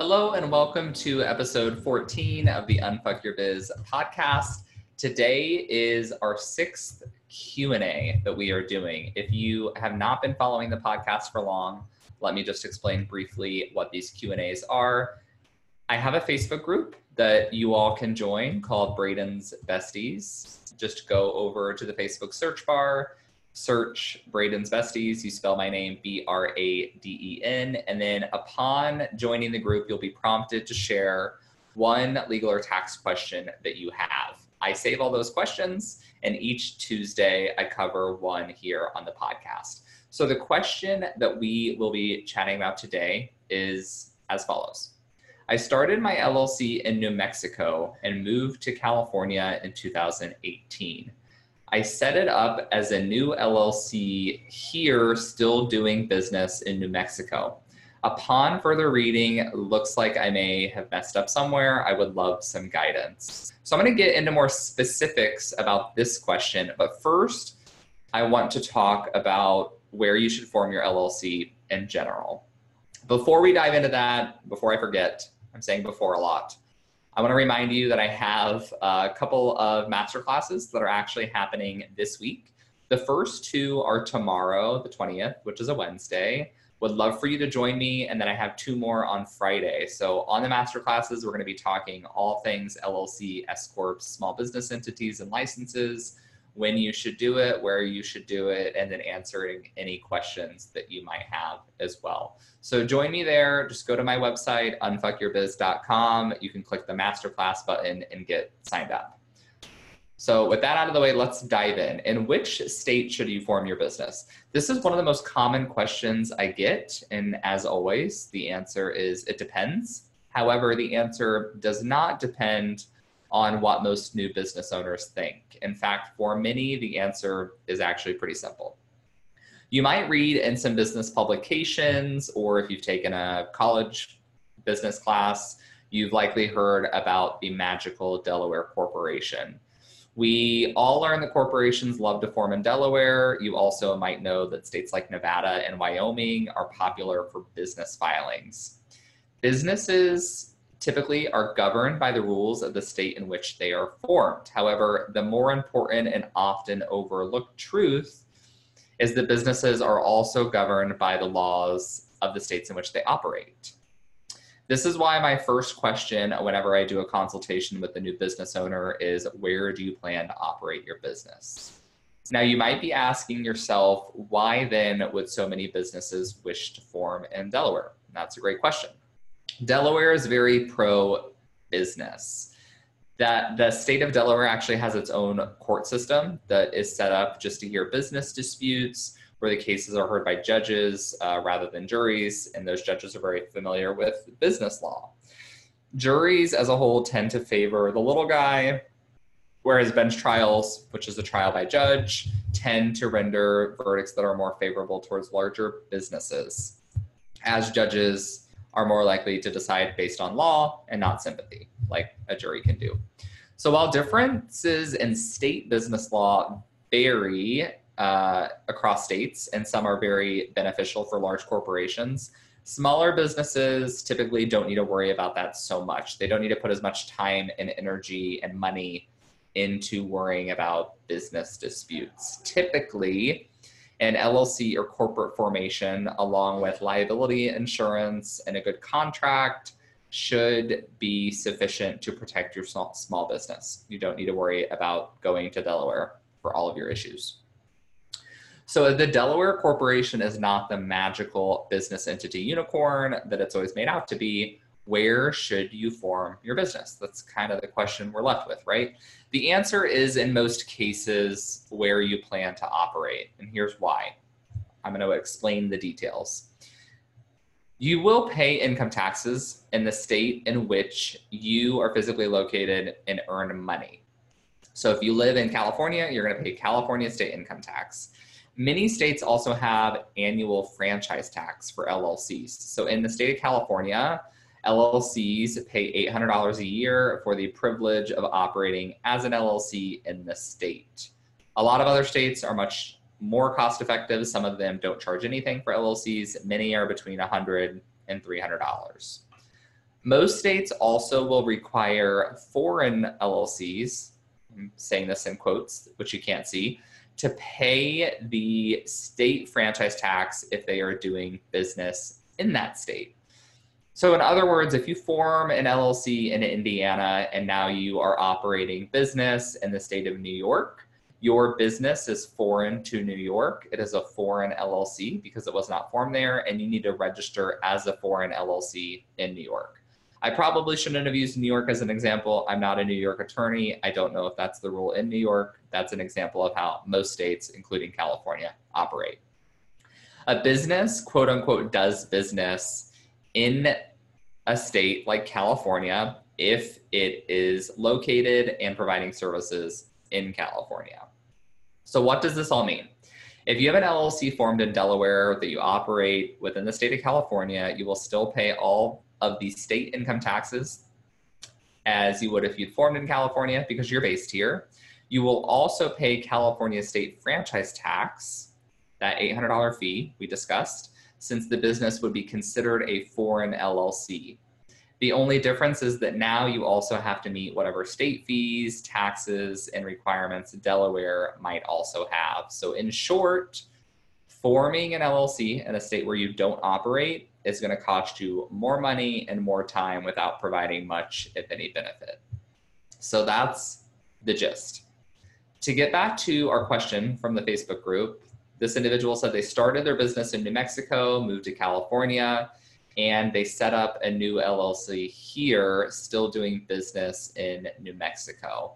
Hello and welcome to episode 14 of the Unfuck Your Biz podcast. Today is our sixth Q&A that we are doing. If you have not been following the podcast for long, let me just explain briefly what these Q&As are. I have a Facebook group that you all can join called Braden's Besties. Just go over to the Facebook search bar, search Braden's Besties. You spell my name B R A D E N. And then upon joining the group, you'll be prompted to share one legal or tax question that you have. I save all those questions, and each Tuesday I cover one here on the podcast. So the question that we will be chatting about today is as follows. I started my LLC in New Mexico and moved to California in 2018. I set it up as a new LLC here, still doing business in New Mexico. Upon further reading, looks like I may have messed up somewhere. I would love some guidance. So I'm going to get into more specifics about this question, but first, I want to talk about where you should form your LLC in general. Before we dive into that, before I forget, I'm saying before a lot. I want to remind you that I have a couple of master classes that are actually happening this week. The first two are tomorrow, the 20th, which is a Wednesday. Would love for you to join me. And then I have two more on Friday. So, on the master classes, we're going to be talking all things LLC, S Corps, small business entities, and licenses when you should do it, where you should do it, and then answering any questions that you might have as well. So join me there. Just go to my website, unfuckyourbiz.com. You can click the masterclass button and get signed up. So with that out of the way, let's dive in. In which state should you form your business? This is one of the most common questions I get. And as always, the answer is it depends. However, the answer does not depend on what most new business owners think. In fact, for many, the answer is actually pretty simple. You might read in some business publications, or if you've taken a college business class, you've likely heard about the magical Delaware Corporation. We all learn that corporations love to form in Delaware. You also might know that states like Nevada and Wyoming are popular for business filings. Businesses typically are governed by the rules of the state in which they are formed. However, the more important and often overlooked truth is that businesses are also governed by the laws of the states in which they operate. This is why my first question whenever I do a consultation with a new business owner is where do you plan to operate your business? Now, you might be asking yourself, why then would so many businesses wish to form in Delaware? that's a great question. Delaware is very pro business. That the state of Delaware actually has its own court system that is set up just to hear business disputes, where the cases are heard by judges uh, rather than juries, and those judges are very familiar with business law. Juries as a whole tend to favor the little guy, whereas bench trials, which is a trial by judge, tend to render verdicts that are more favorable towards larger businesses. As judges are more likely to decide based on law and not sympathy, like a jury can do. So while differences in state business law vary uh, across states, and some are very beneficial for large corporations, smaller businesses typically don't need to worry about that so much. They don't need to put as much time and energy and money into worrying about business disputes. Typically, An LLC or corporate formation, along with liability insurance and a good contract, should be sufficient to protect your small, small business. You don't need to worry about going to Delaware for all of your issues. So the Delaware Corporation is not the magical business entity unicorn that it's always made out to be. Where should you form your business? That's kind of the question we're left with, right? The answer is in most cases where you plan to operate. And here's why. I'm going to explain the details. You will pay income taxes in the state in which you are physically located and earn money. So if you live in California, you're going to pay California state income tax. Many states also have annual franchise tax for LLCs. So in the state of California, LLCs pay $800 a year for the privilege of operating as an LLC in the state. A lot of other states are much more cost effective. Some of them don't charge anything for LLCs. Many are between $100 and $300. Most states also will require foreign LLCs, I'm saying this in quotes, which you can't see, to pay the state franchise tax if they are doing business in that state. So, in other words, if you form an LLC in Indiana and now you are operating business in the state of New York, your business is foreign to New York. It is a foreign LLC because it was not formed there, and you need to register as a foreign LLC in New York. I probably shouldn't have used New York as an example. I'm not a New York attorney. I don't know if that's the rule in New York. That's an example of how most states, including California, operate. A business, quote unquote, does business in a state like California if it is located and providing services in California. So, what does this all mean? If you have an LLC formed in Delaware that you operate within the state of California, you will still pay all of the state income taxes as you would if you'd formed in California because you're based here. You will also pay California state franchise tax, that $800 fee we discussed, since the business would be considered a foreign LLC. The only difference is that now you also have to meet whatever state fees, taxes, and requirements Delaware might also have. So, in short, forming an LLC in a state where you don't operate is going to cost you more money and more time without providing much, if any, benefit. So, that's the gist. To get back to our question from the Facebook group, this individual said they started their business in New Mexico, moved to California and they set up a new LLC here, still doing business in New Mexico.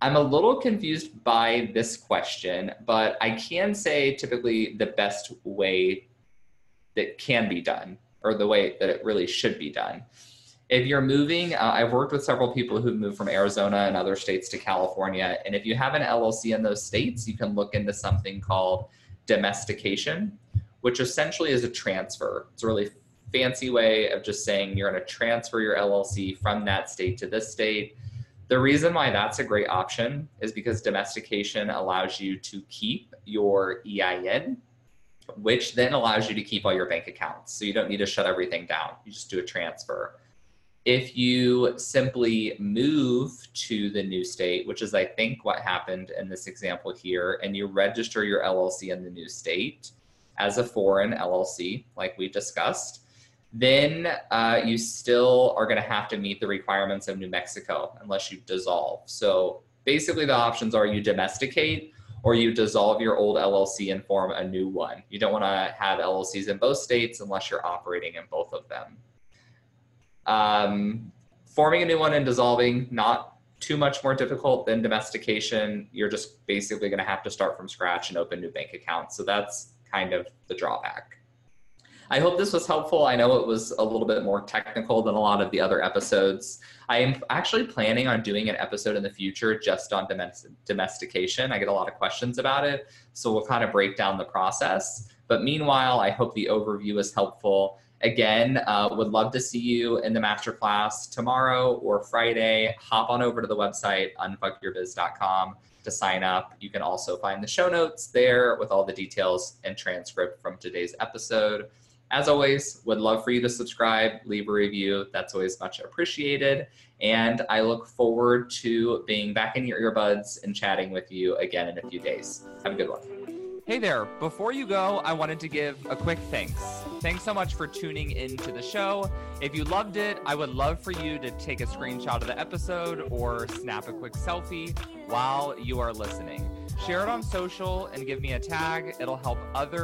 I'm a little confused by this question, but I can say typically the best way that can be done, or the way that it really should be done. If you're moving, uh, I've worked with several people who've moved from Arizona and other states to California. And if you have an LLC in those states, you can look into something called domestication, which essentially is a transfer. It's a really fancy way of just saying you're going to transfer your LLC from that state to this state. The reason why that's a great option is because domestication allows you to keep your EIN, which then allows you to keep all your bank accounts. So you don't need to shut everything down. You just do a transfer. If you simply move to the new state, which is, I think, what happened in this example here, and you register your LLC in the new state as a foreign LLC, like we discussed, then uh, you still are going to have to meet the requirements of New Mexico unless you dissolve. So basically, the options are you domesticate or you dissolve your old LLC and form a new one. You don't want to have LLCs in both states unless you're operating in both of them. Um, forming a new one and dissolving, not too much more difficult than domestication. You're just basically going to have to start from scratch and open new bank accounts. So that's kind of the drawback. I hope this was helpful. I know it was a little bit more technical than a lot of the other episodes. I am actually planning on doing an episode in the future just on domestication. I get a lot of questions about it, so we'll kind of break down the process. But meanwhile, I hope the overview is helpful. Again, uh, would love to see you in the masterclass tomorrow or Friday. Hop on over to the website, unfuckyourbiz.com to sign up. You can also find the show notes there with all the details and transcript from today's episode. As always, would love for you to subscribe, leave a review. That's always much appreciated. And I look forward to being back in your earbuds and chatting with you again in a few days. Have a good one. Hey there. Before you go, I wanted to give a quick thanks. Thanks so much for tuning into the show. If you loved it, I would love for you to take a screenshot of the episode or snap a quick selfie while you are listening. Share it on social and give me a tag. It'll help others